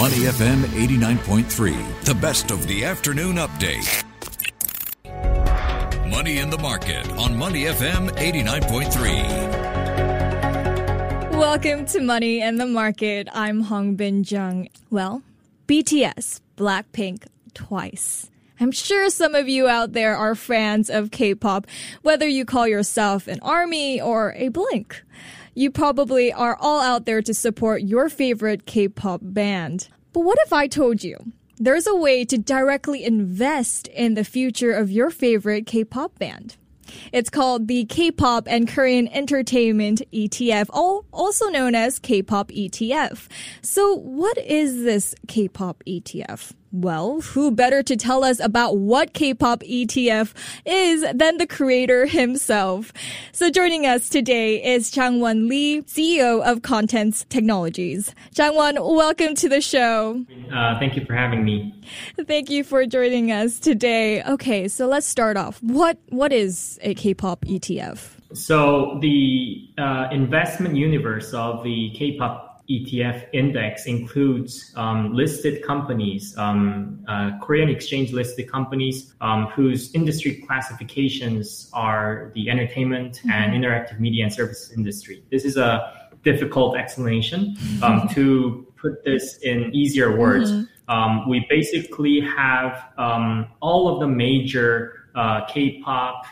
Money FM 89.3, the best of the afternoon update. Money in the market on Money FM 89.3. Welcome to Money in the Market. I'm Hong Bin Jung. Well, BTS, Blackpink, twice. I'm sure some of you out there are fans of K-pop, whether you call yourself an army or a blink you probably are all out there to support your favorite K-pop band. But what if I told you there's a way to directly invest in the future of your favorite K-pop band? It's called the K-pop and Korean Entertainment ETF, also known as K-pop ETF. So what is this K-pop ETF? Well, who better to tell us about what K-pop ETF is than the creator himself? So joining us today is Changwon Lee, CEO of Contents Technologies. Changwon, welcome to the show. Uh, thank you for having me. Thank you for joining us today. Okay, so let's start off. What what is a K-pop ETF? So the uh, investment universe of the K-pop ETF index includes um, listed companies, um, uh, Korean exchange listed companies um, whose industry classifications are the entertainment mm-hmm. and interactive media and services industry. This is a difficult explanation. Um, to put this in easier words, mm-hmm. Um, we basically have um, all of the major uh, K-pop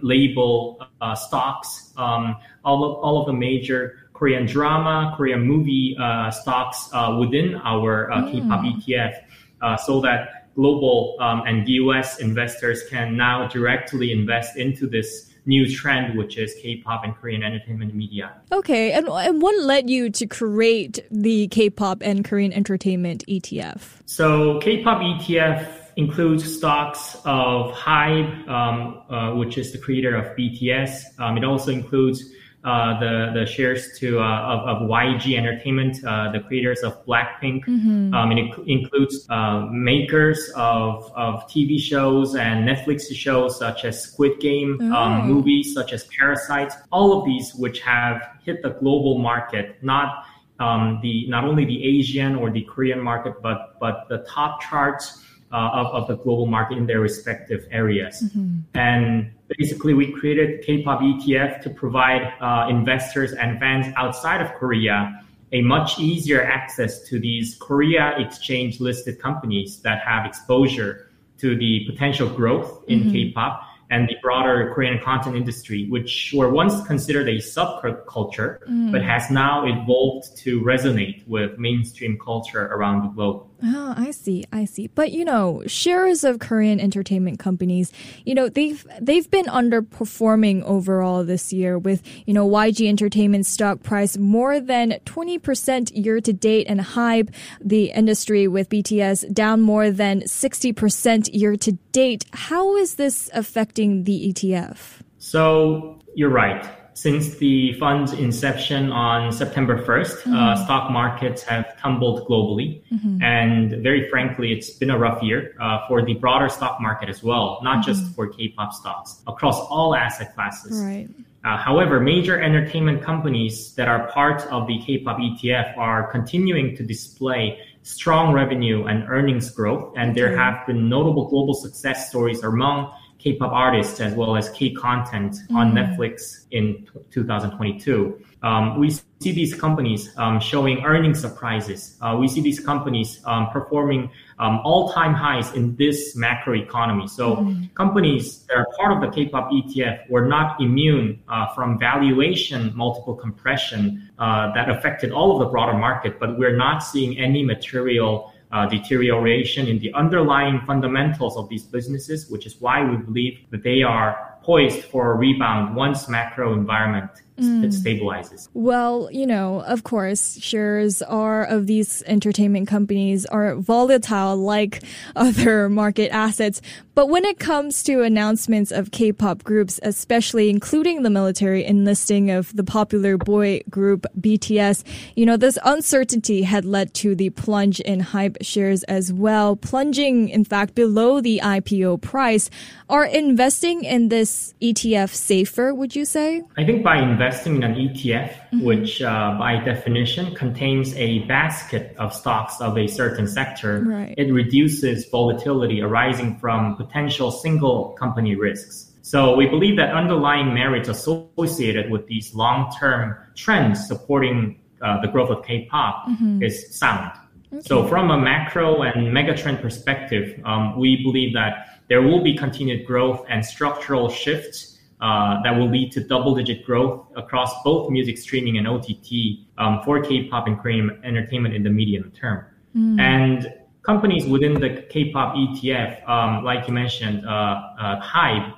label uh, stocks, all of all of the major Korean drama, Korean movie uh, stocks uh, within our uh, mm. K-pop ETF, uh, so that global um, and US investors can now directly invest into this new trend, which is K-pop and Korean entertainment media. Okay, and, and what led you to create the K-pop and Korean entertainment ETF? So K-pop ETF includes stocks of HYBE, um, uh, which is the creator of BTS. Um, it also includes the the shares to uh, of, of YG Entertainment, uh, the creators of Blackpink. Mm-hmm. Um, it includes uh, makers of of TV shows and Netflix shows such as Squid Game, oh. um, movies such as Parasite. All of these which have hit the global market, not um, the not only the Asian or the Korean market, but but the top charts uh, of, of the global market in their respective areas. Mm-hmm. And basically, we created K-pop ETF to provide uh, investors and fans outside of Korea a much easier access to these Korea exchange listed companies that have exposure to the potential growth in mm-hmm. K-pop and the broader Korean content industry, which were once considered a subculture, mm. but has now evolved to resonate with mainstream culture around the globe. Oh, I see. I see. But you know, shares of Korean entertainment companies, you know, they've they've been underperforming overall this year with, you know, YG Entertainment stock price more than 20% year to date and HYBE, the industry with BTS down more than 60% year to date. How is this affecting the ETF? So, you're right since the fund's inception on September 1st, uh, mm-hmm. uh, stock markets have tumbled globally. Mm-hmm. And very frankly, it's been a rough year uh, for the broader stock market as well, not mm-hmm. just for K pop stocks, across all asset classes. Right. Uh, however, major entertainment companies that are part of the K pop ETF are continuing to display strong revenue and earnings growth. And there have been notable global success stories among K-pop artists as well as K content mm. on Netflix in t- 2022. Um, we see these companies um, showing earnings surprises. Uh, we see these companies um, performing um, all-time highs in this macro economy. So mm. companies that are part of the K-pop ETF were not immune uh, from valuation multiple compression uh, that affected all of the broader market, but we're not seeing any material Uh, deterioration in the underlying fundamentals of these businesses, which is why we believe that they are poised for a rebound once macro environment mm. it stabilizes. Well, you know, of course, shares are of these entertainment companies are volatile like other market assets. But when it comes to announcements of K-pop groups, especially including the military enlisting of the popular boy group BTS, you know, this uncertainty had led to the plunge in HYBE shares as well, plunging, in fact, below the IPO price. Are investing in this ETF safer, would you say? I think by investing investing in an ETF, mm-hmm. which uh, by definition contains a basket of stocks of a certain sector, right. it reduces volatility arising from potential single company risks. So we believe that underlying merits associated with these long-term trends supporting uh, the growth of K-pop mm-hmm. is sound. Okay. So from a macro and megatrend perspective, um, we believe that there will be continued growth and structural shifts uh, that will lead to double-digit growth across both music streaming and OTT um, for K-pop and Korean entertainment in the medium term. Mm. And companies within the K-pop ETF, um, like you mentioned, uh, uh,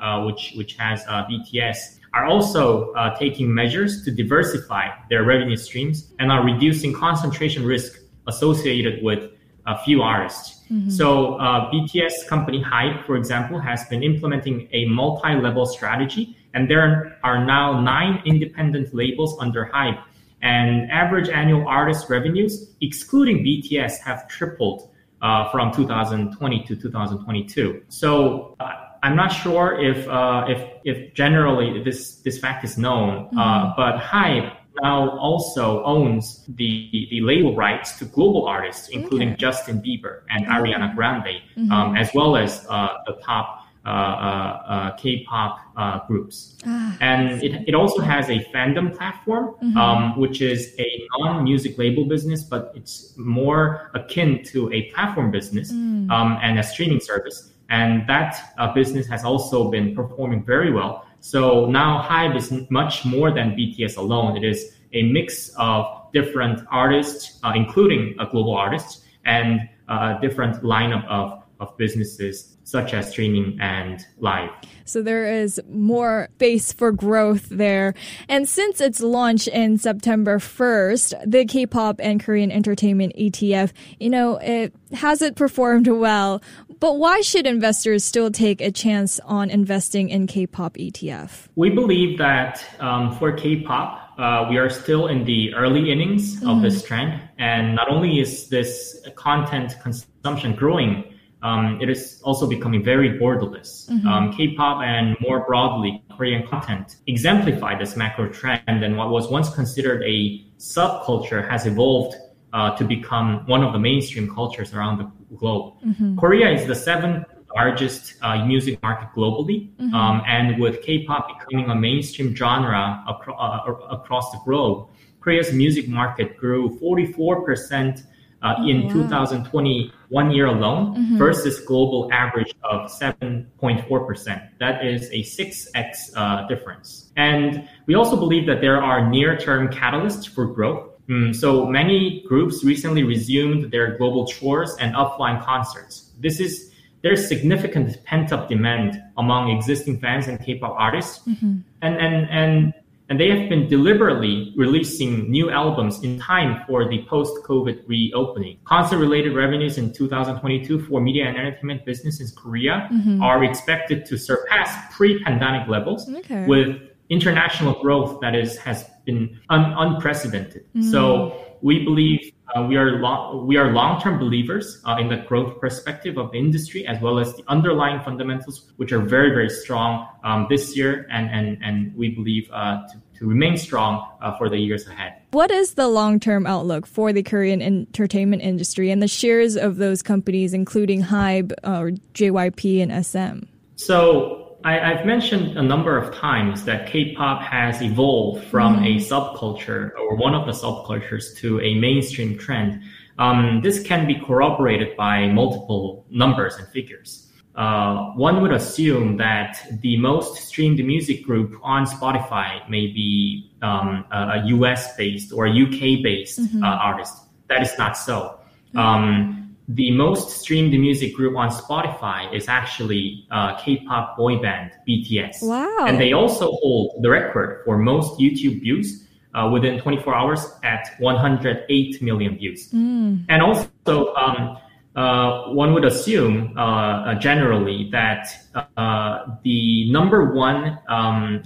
uh, which which has uh, BTS, are also uh, taking measures to diversify their revenue streams and are reducing concentration risk associated with a few artists. Mm-hmm. So uh, BTS company HYBE, for example, has been implementing a multi-level strategy, and there are now nine independent labels under HYBE. And average annual artist revenues, excluding BTS, have tripled uh, from 2020 to 2022. So uh, I'm not sure if uh, if if generally this this fact is known, uh, mm-hmm. but Hybe now also owns the, the label rights to global artists, including okay. Justin Bieber and Ariana Grande, mm-hmm. um, as well as uh, the top uh, uh, uh K-pop uh, groups. Ah, and it, it also has a fandom platform, mm-hmm. um, which is a non-music label business, but it's more akin to a platform business mm. um, and a streaming service. And that uh, business has also been performing very well. So now Hybe is much more than BTS alone. It is a mix of different artists, uh, including a global artist, and a different lineup of, of businesses such as streaming and live. So there is more space for growth there. And since its launch in September 1st, the K-pop and Korean entertainment ETF, you know, it hasn't performed well. But why should investors still take a chance on investing in K-pop ETF? We believe that um, for K-pop, uh, we are still in the early innings mm-hmm. of this trend, and not only is this content consumption growing, um, it is also becoming very borderless. Mm-hmm. Um, K-pop and more broadly Korean content exemplify this macro trend, and what was once considered a subculture has evolved uh, to become one of the mainstream cultures around the globe. Mm-hmm. Korea is the seventh largest uh, music market globally, mm-hmm. um, and with K-pop becoming a mainstream genre acro- uh, across the globe, Korea's music market grew 44% uh, oh, in wow. 2021 year alone mm-hmm. versus global average of 7.4%. That is a 6x uh, difference. And we also believe that there are near-term catalysts for growth Mm, so many groups recently resumed their global tours and offline concerts. This is there's significant pent up demand among existing fans and K-pop artists, mm-hmm. and and and and they have been deliberately releasing new albums in time for the post-COVID reopening. Concert-related revenues in 2022 for media and entertainment business in Korea mm-hmm. are expected to surpass pre-pandemic levels, okay. with international growth that is has been un- unprecedented. Mm. So we believe uh, we are long we are long term believers uh, in the growth perspective of the industry as well as the underlying fundamentals, which are very very strong um, this year, and and and we believe uh, to, to remain strong uh, for the years ahead. What is the long term outlook for the Korean entertainment industry and the shares of those companies, including Hybe or JYP and SM? So I, have mentioned a number of times that K-pop has evolved from mm. a subculture or one of the subcultures to a mainstream trend. Um, this can be corroborated by multiple numbers and figures. Uh, one would assume that the most streamed music group on Spotify may be um, a, US based or a UK based mm-hmm. uh, artist. That is not so. Mm-hmm. Um, the most streamed music group on Spotify is actually uh, K-pop boy band BTS. Wow! And they also hold the record for most YouTube views uh, within 24 hours at 108 million views. Mm. And also, um, uh, one would assume uh, uh, generally that uh, the number one um,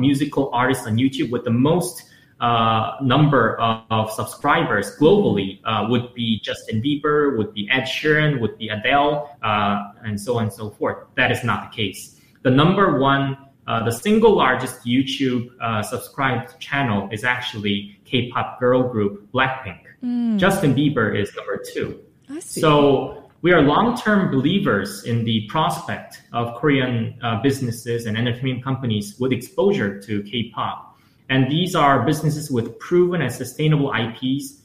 musical artist on YouTube with the most uh, number of, of, subscribers globally uh, would be Justin Bieber, would be Ed Sheeran, would be Adele, uh, and so on and so forth. That is not the case. The number one uh, the single largest YouTube uh, subscribed channel is actually K-pop girl group Blackpink. Justin Bieber is number two. So we are long-term believers in the prospect of Korean uh, businesses and entertainment companies with exposure to K-pop, and these are businesses with proven and sustainable IPs,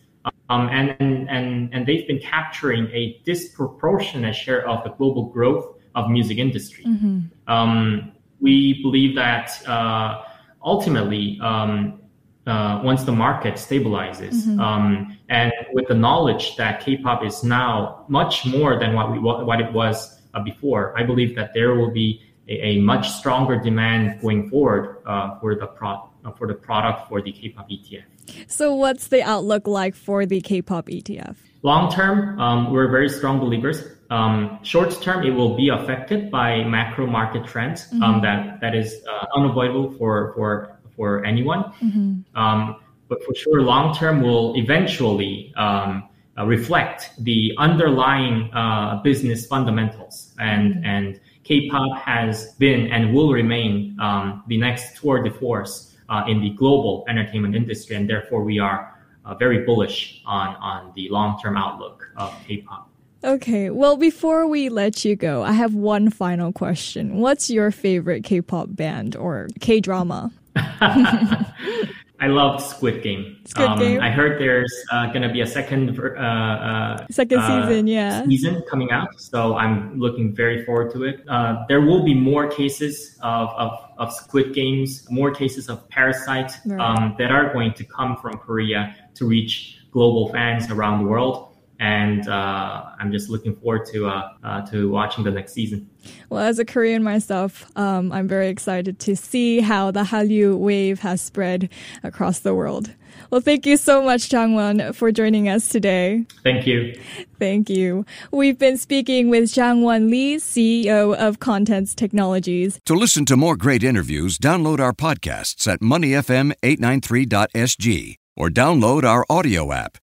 um, and and and they've been capturing a disproportionate share of the global growth of music industry. Um, we believe that uh, ultimately. Um, uh, once the market stabilizes, um, and with the knowledge that K-pop is now much more than what we what, what it was uh, before, I believe that there will be a, a much stronger demand going forward uh, for the pro- uh, for the product for the K-pop ETF. so, what's the outlook like for the K-pop ETF? Long term, um, we're very strong believers. Um, short term, it will be affected by macro market trends um, that that is uh, unavoidable for for for anyone. Um, but for sure, long term will eventually um, uh, reflect the underlying uh, business fundamentals, and and K-pop has been and will remain um, the next tour de force uh, in the global entertainment industry, and therefore we are uh, very bullish on on the long term outlook of K-pop. Okay, well, before we let you go, I have one final question. What's your favorite K-pop band or K-drama? I loved Squid Game. Squid Game? I heard there's uh, gonna be a second uh, uh, Second uh, season, yeah. season coming out, so I'm looking very forward to it. Uh, there will be more cases of, of, of Squid Games, more cases of Parasite Right. um, that are going to come from Korea to reach global fans around the world. And uh, I'm just looking forward to uh, uh, to watching the next season. Well, as a Korean myself, um, I'm very excited to see how the Hallyu wave has spread across the world. Well, thank you so much, Changwon, for joining us today. Thank you. Thank you. We've been speaking with Changwon Lee, CEO of Contents Technologies. To listen to more great interviews, download our podcasts at moneyfm893.sg or download our audio app.